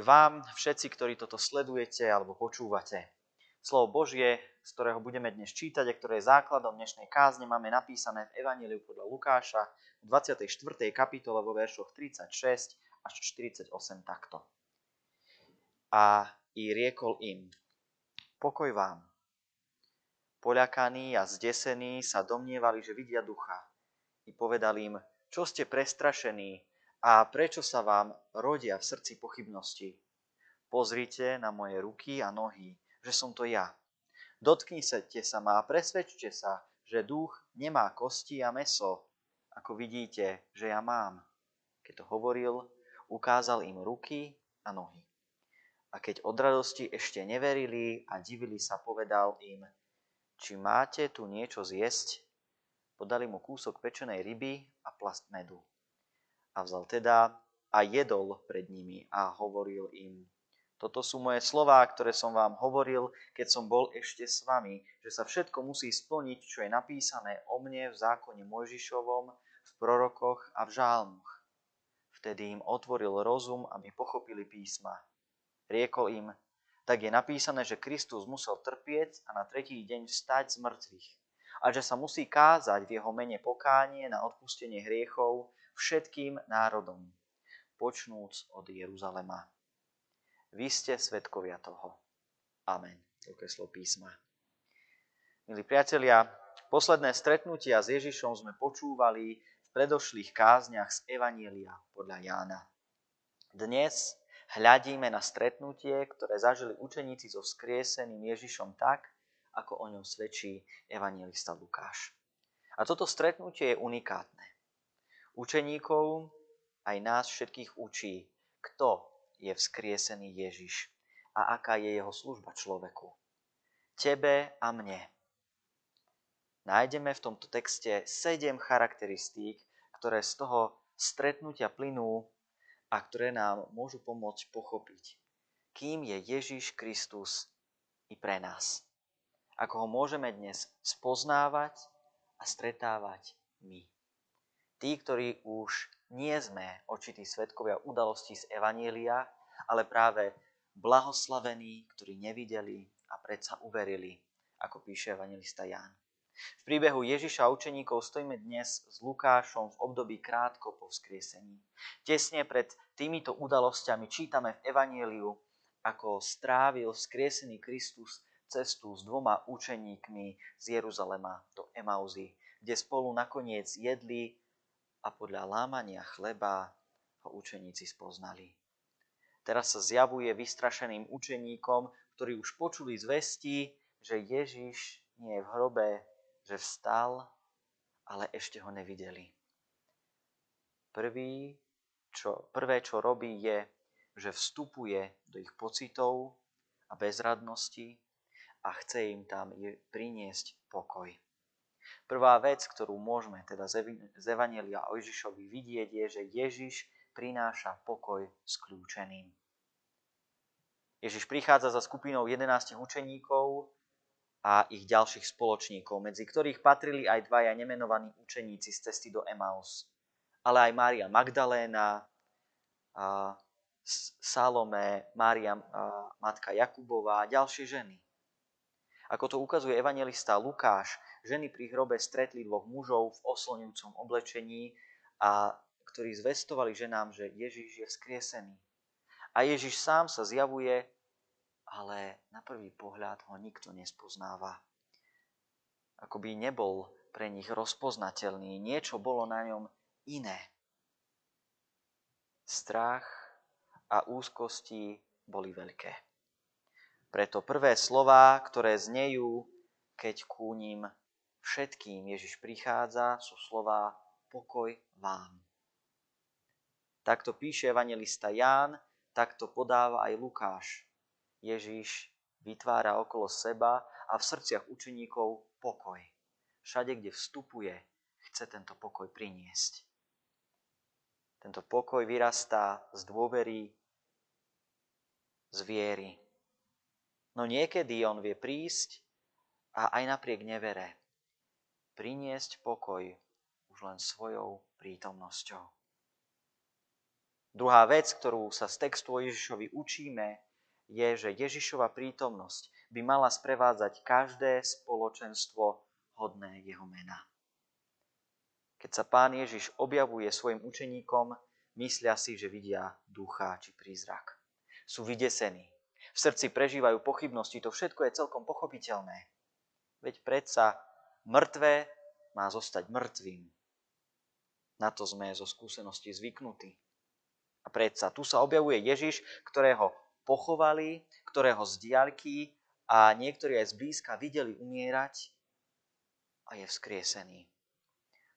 Pokoj vám, všetci, ktorí toto sledujete alebo počúvate. Slovo Božie, z ktorého budeme dnes čítať a ktoré je základom dnešnej kázne, máme napísané v Evangeliu podľa Lukáša v 24. kapitole vo veršoch 36 až 48 takto. A i riekol im, pokoj vám. Poľakaní a zdesení sa domnievali, že vidia ducha. I povedal im, čo ste prestrašení, a prečo sa vám rodia v srdci pochybnosti? Pozrite na moje ruky a nohy, že som to ja. Dotknite sa ma a presvedčte sa, že duch nemá kosti a meso, ako vidíte, že ja mám. Keď to hovoril, ukázal im ruky a nohy. A keď od radosti ešte neverili a divili sa, povedal im, či máte tu niečo zjesť? Podali mu kúsok pečenej ryby a plast medu. A vzal teda a jedol pred nimi a hovoril im, toto sú moje slová, ktoré som vám hovoril, keď som bol ešte s vami, že sa všetko musí splniť, čo je napísané o mne v zákone Mojžišovom, v prorokoch a v žálmoch. Vtedy im otvoril rozum, aby pochopili písma. Riekol im, tak je napísané, že Kristus musel trpieť a na tretí deň vstať z mŕtvych a že sa musí kázať v jeho mene pokánie na odpustenie hriechov všetkým národom, počnúc od Jeruzalema. Vy ste svetkovia toho. Amen. Toľko je slov písma. Milí priatelia, posledné stretnutia s Ježišom sme počúvali v predošlých kázniach z Evanielia podľa Jána. Dnes hľadíme na stretnutie, ktoré zažili učeníci so vzkrieseným Ježišom tak, ako o ňom svedčí evangelista Lukáš. A toto stretnutie je unikátne. Učeníkov aj nás všetkých učí, kto je vzkriesený Ježiš a aká je jeho služba človeku. Tebe a mne. Nájdeme v tomto texte sedem charakteristík, ktoré z toho stretnutia plynú a ktoré nám môžu pomôcť pochopiť, kým je Ježiš Kristus i pre nás. Ako ho môžeme dnes spoznávať a stretávať my. Tí, ktorí už nie sme očití svetkovia udalostí z Evanielia, ale práve blahoslavení, ktorí nevideli a predsa uverili, ako píše evangelista Ján. V príbehu Ježiša a učeníkov stojíme dnes s Lukášom v období krátko po vzkriesení. Tesne pred týmito udalosťami čítame v Evanieliu, ako strávil vzkriesený Kristus cestu s dvoma učeníkmi z Jeruzalema do Emauzy, kde spolu nakoniec jedli a podľa lámania chleba ho učeníci spoznali. Teraz sa zjavuje vystrašeným učeníkom, ktorí už počuli zvesti, že Ježiš nie je v hrobe, že vstal, ale ešte ho nevideli. Prvý, čo, prvé, čo robí, je, že vstupuje do ich pocitov a bezradnosti a chce im tam priniesť pokoj. Prvá vec, ktorú môžeme teda z Evanelia o Ježišovi vidieť, je, že Ježiš prináša pokoj s kľúčeným. Ježiš prichádza za skupinou 11 učeníkov a ich ďalších spoločníkov, medzi ktorých patrili aj dvaja nemenovaní učeníci z cesty do Emaus, ale aj Mária Magdaléna, a Salome, Mária matka Jakubová a ďalšie ženy. Ako to ukazuje evangelista Lukáš, ženy pri hrobe stretli dvoch mužov v oslňujúcom oblečení, a ktorí zvestovali ženám, že Ježiš je vzkriesený. A Ježiš sám sa zjavuje, ale na prvý pohľad ho nikto nespoznáva. Ako by nebol pre nich rozpoznateľný, niečo bolo na ňom iné. Strach a úzkosti boli veľké. Preto prvé slová, ktoré znejú, keď ku ním všetkým Ježiš prichádza, sú slova pokoj vám. Takto píše evangelista Ján, takto podáva aj Lukáš. Ježiš vytvára okolo seba a v srdciach učeníkov pokoj. Všade, kde vstupuje, chce tento pokoj priniesť. Tento pokoj vyrastá z dôvery, z viery. No niekedy on vie prísť a aj napriek nevere priniesť pokoj už len svojou prítomnosťou. Druhá vec, ktorú sa z textu o Ježišovi učíme, je, že Ježišova prítomnosť by mala sprevádzať každé spoločenstvo hodné jeho mena. Keď sa pán Ježiš objavuje svojim učeníkom, myslia si, že vidia ducha či prízrak. Sú vydesení. V srdci prežívajú pochybnosti, to všetko je celkom pochopiteľné. Veď predsa mŕtve má zostať mŕtvým. Na to sme zo skúsenosti zvyknutí. A predsa tu sa objavuje Ježiš, ktorého pochovali, ktorého z diaľky a niektorí aj zblízka videli umierať a je vzkriesený.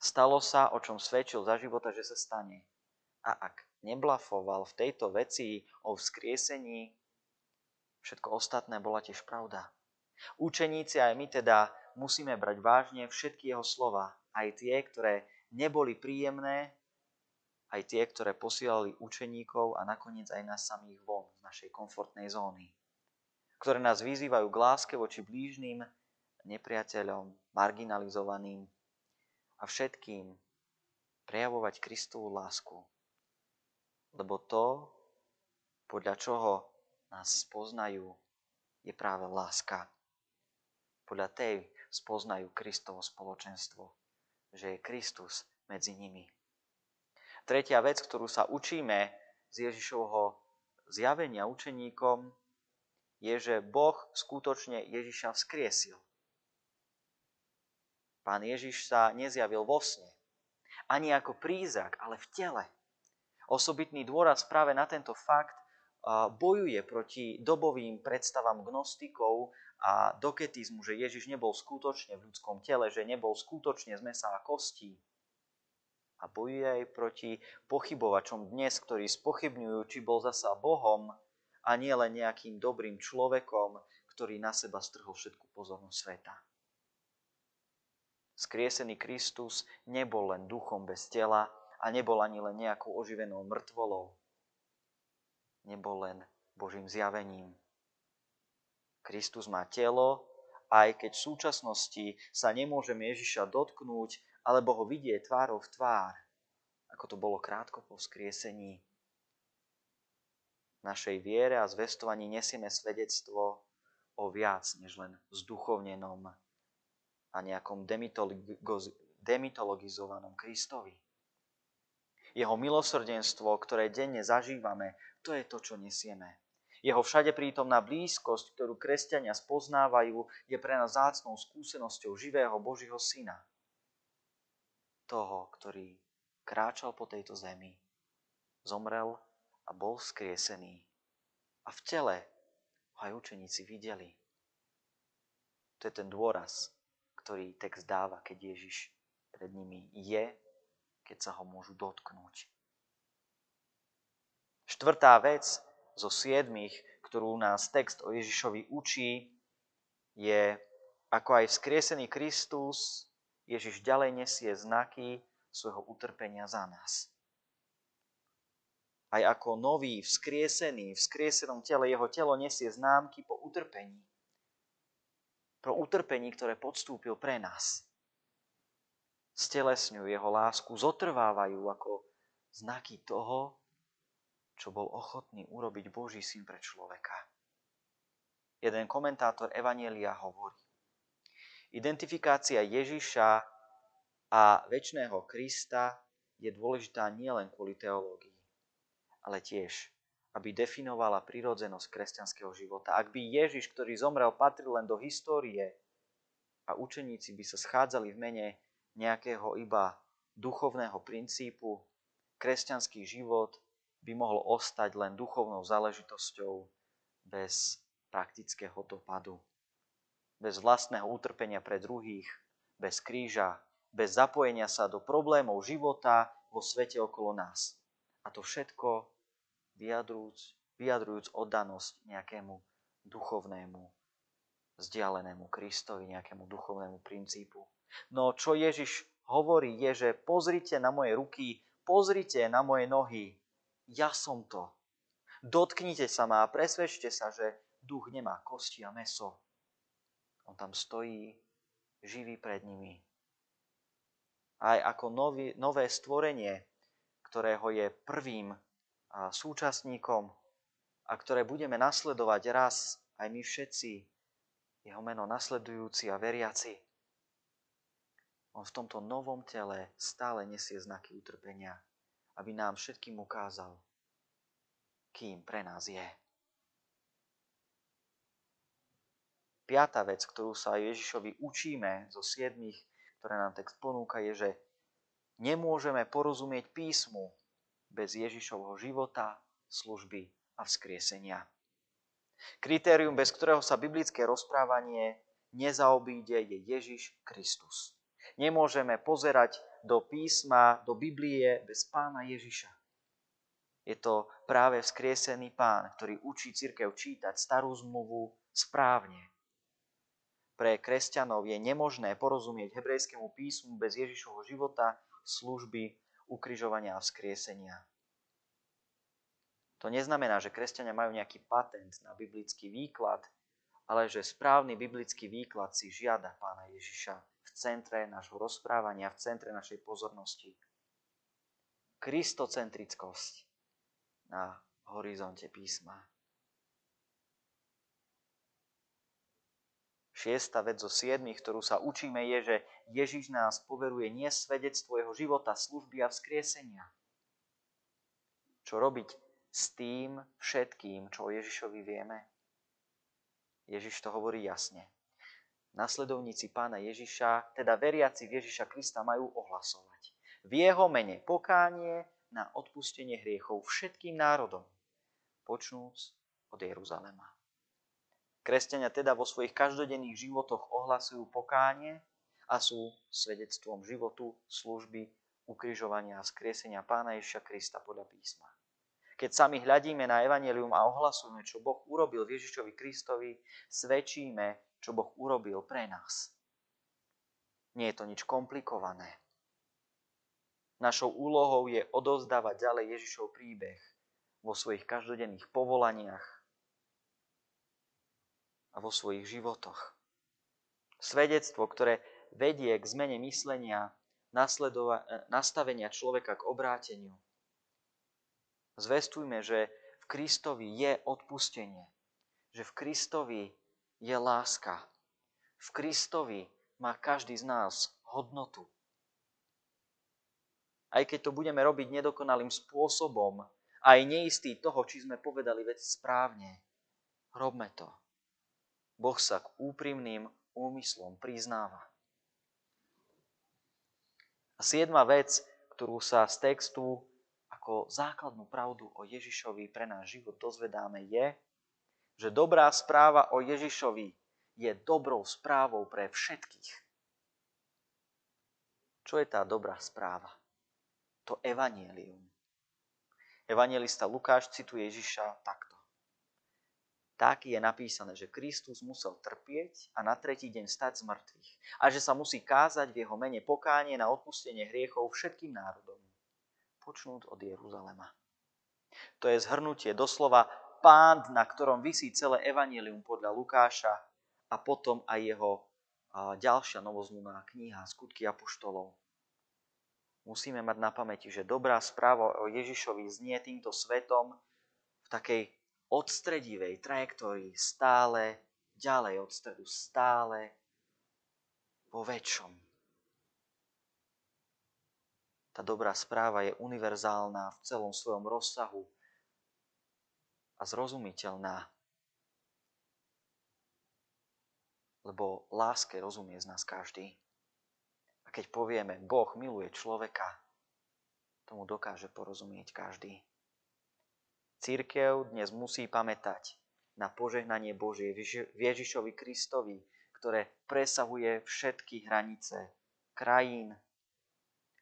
Stalo sa, o čom svedčil za života, že sa stane. A ak neblafoval v tejto veci o vzkriesení, všetko ostatné bola tiež pravda. Učeníci aj my teda musíme brať vážne všetky jeho slova, aj tie, ktoré neboli príjemné, aj tie, ktoré posielali učeníkov a nakoniec aj nás samých von z našej komfortnej zóny, ktoré nás vyzývajú k láske voči blížnym, nepriateľom, marginalizovaným a všetkým prejavovať Kristovú lásku. Lebo to, podľa čoho nás spoznajú, je práve láska. Podľa tej spoznajú Kristovo spoločenstvo, že je Kristus medzi nimi. Tretia vec, ktorú sa učíme z Ježišovho zjavenia učeníkom, je, že Boh skutočne Ježiša vzkriesil. Pán Ježiš sa nezjavil vo sne, ani ako prízrak, ale v tele. Osobitný dôraz práve na tento fakt bojuje proti dobovým predstavám gnostikov a doketizmu, že Ježiš nebol skutočne v ľudskom tele, že nebol skutočne z mesa a kostí, a bojuje aj proti pochybovačom dnes, ktorí spochybňujú, či bol zasa Bohom a nie len nejakým dobrým človekom, ktorý na seba strhol všetku pozornosť sveta. Skriesený Kristus nebol len duchom bez tela a nebol ani len nejakou oživenou mŕtvolou. Nebol len Božím zjavením. Kristus má telo, aj keď v súčasnosti sa nemôžeme Ježiša dotknúť alebo ho vidieť tvárou v tvár, ako to bolo krátko po vzkriesení. V našej viere a zvestovaní nesieme svedectvo o viac než len zduchovnenom a nejakom demitologizovanom Kristovi. Jeho milosrdenstvo, ktoré denne zažívame, to je to, čo nesieme. Jeho všade prítomná blízkosť, ktorú kresťania spoznávajú, je pre nás zácnou skúsenosťou živého Božího Syna toho, ktorý kráčal po tejto zemi, zomrel a bol vzkriesený. A v tele ho aj učeníci videli. To je ten dôraz, ktorý text dáva, keď Ježiš pred nimi je, keď sa ho môžu dotknúť. Štvrtá vec zo siedmých, ktorú nás text o Ježišovi učí, je, ako aj vzkriesený Kristus Ježiš ďalej nesie znaky svojho utrpenia za nás. Aj ako nový, vzkriesený, v vzkriesenom tele, jeho telo nesie známky po utrpení. Pro utrpení, ktoré podstúpil pre nás. Stelesňujú jeho lásku, zotrvávajú ako znaky toho, čo bol ochotný urobiť Boží syn pre človeka. Jeden komentátor Evanielia hovorí, Identifikácia Ježiša a väčšného Krista je dôležitá nielen kvôli teológii, ale tiež, aby definovala prirodzenosť kresťanského života. Ak by Ježiš, ktorý zomrel, patril len do histórie a učeníci by sa schádzali v mene nejakého iba duchovného princípu, kresťanský život by mohol ostať len duchovnou záležitosťou bez praktického dopadu bez vlastného utrpenia pre druhých, bez kríža, bez zapojenia sa do problémov života vo svete okolo nás. A to všetko vyjadrujúc, vyjadrujúc oddanosť nejakému duchovnému, vzdialenému Kristovi, nejakému duchovnému princípu. No čo Ježiš hovorí je, že pozrite na moje ruky, pozrite na moje nohy, ja som to. Dotknite sa ma a presvedčte sa, že duch nemá kosti a meso, on tam stojí živý pred nimi. Aj ako nový, nové stvorenie, ktorého je prvým súčasníkom a ktoré budeme nasledovať raz aj my všetci, jeho meno nasledujúci a veriaci. On v tomto novom tele stále nesie znaky utrpenia, aby nám všetkým ukázal, kým pre nás je. Piatá vec, ktorú sa Ježišovi učíme zo siedmých, ktoré nám text ponúka, je, že nemôžeme porozumieť písmu bez Ježišovho života, služby a vzkriesenia. Kritérium, bez ktorého sa biblické rozprávanie nezaobíde, je Ježiš Kristus. Nemôžeme pozerať do písma, do Biblie bez pána Ježiša. Je to práve vzkriesený pán, ktorý učí církev čítať starú zmluvu správne. Pre kresťanov je nemožné porozumieť hebrejskému písmu bez Ježišovho života, služby, ukrižovania a vzkriesenia. To neznamená, že kresťania majú nejaký patent na biblický výklad, ale že správny biblický výklad si žiada pána Ježiša v centre nášho rozprávania, v centre našej pozornosti. Kristocentrickosť na horizonte písma. Šiesta vec zo siedmých, ktorú sa učíme, je, že Ježiš nás poveruje nie svedectvo jeho života, služby a vzkriesenia. Čo robiť s tým všetkým, čo o Ježišovi vieme? Ježiš to hovorí jasne. Nasledovníci pána Ježiša, teda veriaci v Ježiša Krista, majú ohlasovať. V jeho mene pokánie na odpustenie hriechov všetkým národom, počnúc od Jeruzalema. Kresťania teda vo svojich každodenných životoch ohlasujú pokánie a sú svedectvom životu, služby, ukrižovania a skriesenia pána Ježiša Krista podľa písma. Keď sami hľadíme na Evangelium a ohlasujeme, čo Boh urobil v Ježišovi Kristovi, svedčíme, čo Boh urobil pre nás. Nie je to nič komplikované. Našou úlohou je odozdávať ďalej Ježišov príbeh vo svojich každodenných povolaniach a vo svojich životoch. Svedectvo, ktoré vedie k zmene myslenia, nastavenia človeka k obráteniu, Zvestujme, že v Kristovi je odpustenie, že v Kristovi je láska. V Kristovi má každý z nás hodnotu. Aj keď to budeme robiť nedokonalým spôsobom, aj neistý toho, či sme povedali veci správne, robme to. Boh sa k úprimným úmyslom priznáva. A siedma vec, ktorú sa z textu ako základnú pravdu o Ježišovi pre náš život dozvedáme je, že dobrá správa o Ježišovi je dobrou správou pre všetkých. Čo je tá dobrá správa? To evanielium. Evangelista Lukáš cituje Ježiša takto. Tak je napísané, že Kristus musel trpieť a na tretí deň stať z mŕtvych a že sa musí kázať v jeho mene pokánie na odpustenie hriechov všetkým národom počnúť od Jeruzalema. To je zhrnutie doslova pánd, na ktorom vysí celé evanelium podľa Lukáša a potom aj jeho ďalšia novozmluvná kniha Skutky apoštolov. Musíme mať na pamäti, že dobrá správa o Ježišovi znie týmto svetom v takej odstredivej trajektórii stále ďalej od stredu, stále vo väčšom. Tá dobrá správa je univerzálna v celom svojom rozsahu a zrozumiteľná. Lebo láske rozumie z nás každý. A keď povieme, Boh miluje človeka, tomu dokáže porozumieť každý. Církev dnes musí pamätať na požehnanie Božie Ježišovi Kristovi, ktoré presahuje všetky hranice krajín,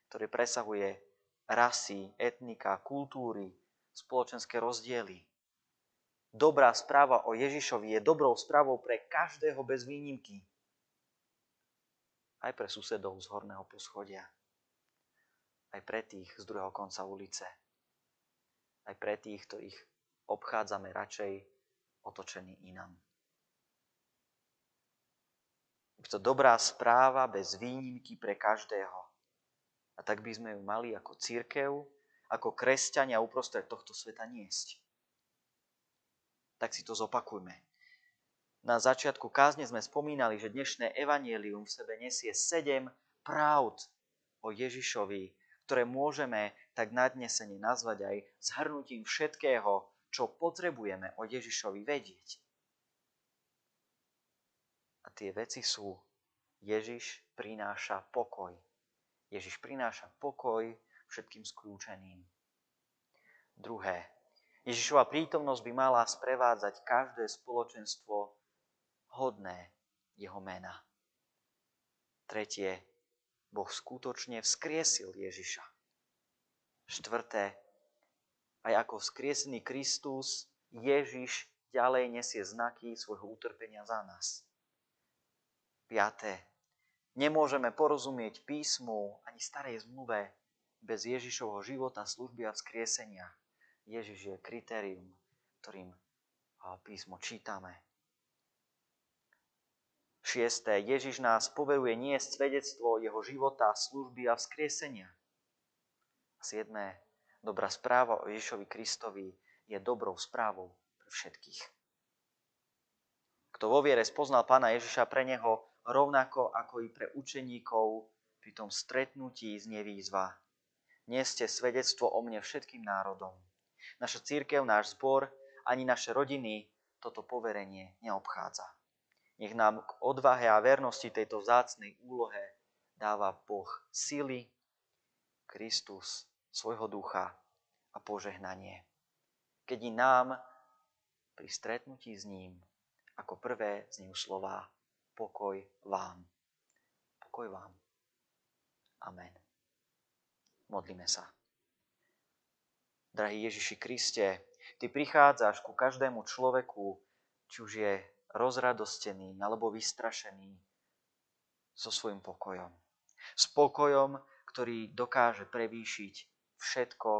ktoré presahuje rasy, etnika, kultúry, spoločenské rozdiely. Dobrá správa o Ježišovi je dobrou správou pre každého bez výnimky. Aj pre susedov z horného poschodia. Aj pre tých z druhého konca ulice. Aj pre tých, ktorých obchádzame radšej otočený inam. Je to dobrá správa bez výnimky pre každého. A tak by sme ju mali ako církev ako kresťania uprostred tohto sveta niesť. Tak si to zopakujme. Na začiatku kázne sme spomínali, že dnešné evanielium v sebe nesie sedem pravd o Ježišovi, ktoré môžeme tak nadnesene nazvať aj zhrnutím všetkého, čo potrebujeme o Ježišovi vedieť. A tie veci sú, Ježiš prináša pokoj. Ježiš prináša pokoj všetkým skľúčeným. Druhé. Ježišova prítomnosť by mala sprevádzať každé spoločenstvo hodné jeho mena. Tretie. Boh skutočne vzkriesil Ježiša. Štvrté, aj ako vzkriesený Kristus, Ježiš ďalej nesie znaky svojho utrpenia za nás. Piaté, nemôžeme porozumieť písmu ani starej zmluve bez Ježišovho života, služby a vzkriesenia. Ježiš je kritérium, ktorým písmo čítame. Šiesté. Ježiš nás poveruje nie svedectvo jeho života, služby a vzkriesenia. Siedmé. Dobrá správa o Ježišovi Kristovi je dobrou správou pre všetkých. Kto vo viere spoznal pána Ježiša pre neho rovnako ako i pre učeníkov pri tom stretnutí z nevýzva. Neste svedectvo o mne všetkým národom. Naša církev, náš zbor, ani naše rodiny toto poverenie neobchádza. Nech nám k odvahe a vernosti tejto vzácnej úlohe dáva Boh sily, Kristus, svojho ducha a požehnanie. Keď i nám pri stretnutí s ním ako prvé znejú slová pokoj vám. Pokoj vám. Amen. Modlíme sa. Drahý Ježiši Kriste, Ty prichádzaš ku každému človeku, či už je rozradostený alebo vystrašený so svojím pokojom. S pokojom, ktorý dokáže prevýšiť všetko,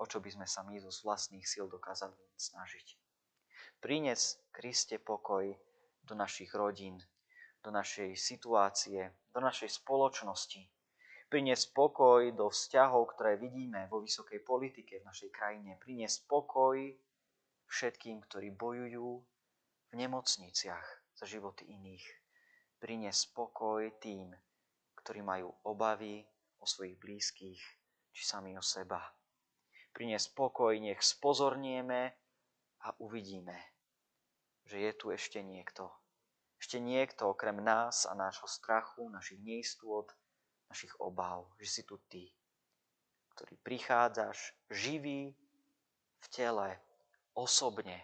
o čo by sme sa my zo vlastných síl dokázali snažiť. Prines, Kriste, pokoj do našich rodín, do našej situácie, do našej spoločnosti. Priniesť pokoj do vzťahov, ktoré vidíme vo vysokej politike v našej krajine. Priniesť pokoj všetkým, ktorí bojujú v nemocniciach za životy iných. Priniesť spokoj tým, ktorí majú obavy o svojich blízkych či sami o seba. Priniesť spokoj, nech spozornieme a uvidíme, že je tu ešte niekto. Ešte niekto okrem nás a nášho strachu, našich neistôt, našich obav, že si tu ty, ktorý prichádzaš živý v tele, osobne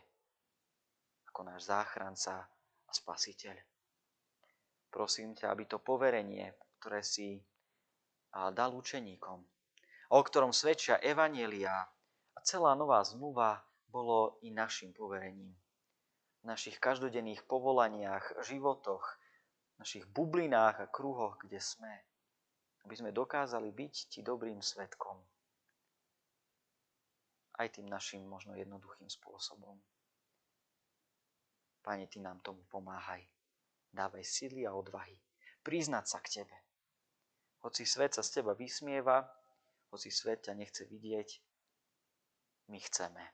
ako náš záchranca a spasiteľ. Prosím ťa, aby to poverenie, ktoré si dal učeníkom, o ktorom svedčia Evanielia a celá nová zmluva, bolo i našim poverením. V našich každodenných povolaniach, životoch, našich bublinách a kruhoch, kde sme, aby sme dokázali byť ti dobrým svetkom. Aj tým našim možno jednoduchým spôsobom. Pane, Ty nám tomu pomáhaj. Dávaj sily a odvahy. Priznať sa k Tebe. Hoci svet sa z Teba vysmieva, hoci svet ťa nechce vidieť, my chceme.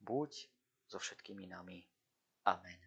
Buď so všetkými nami. Amen.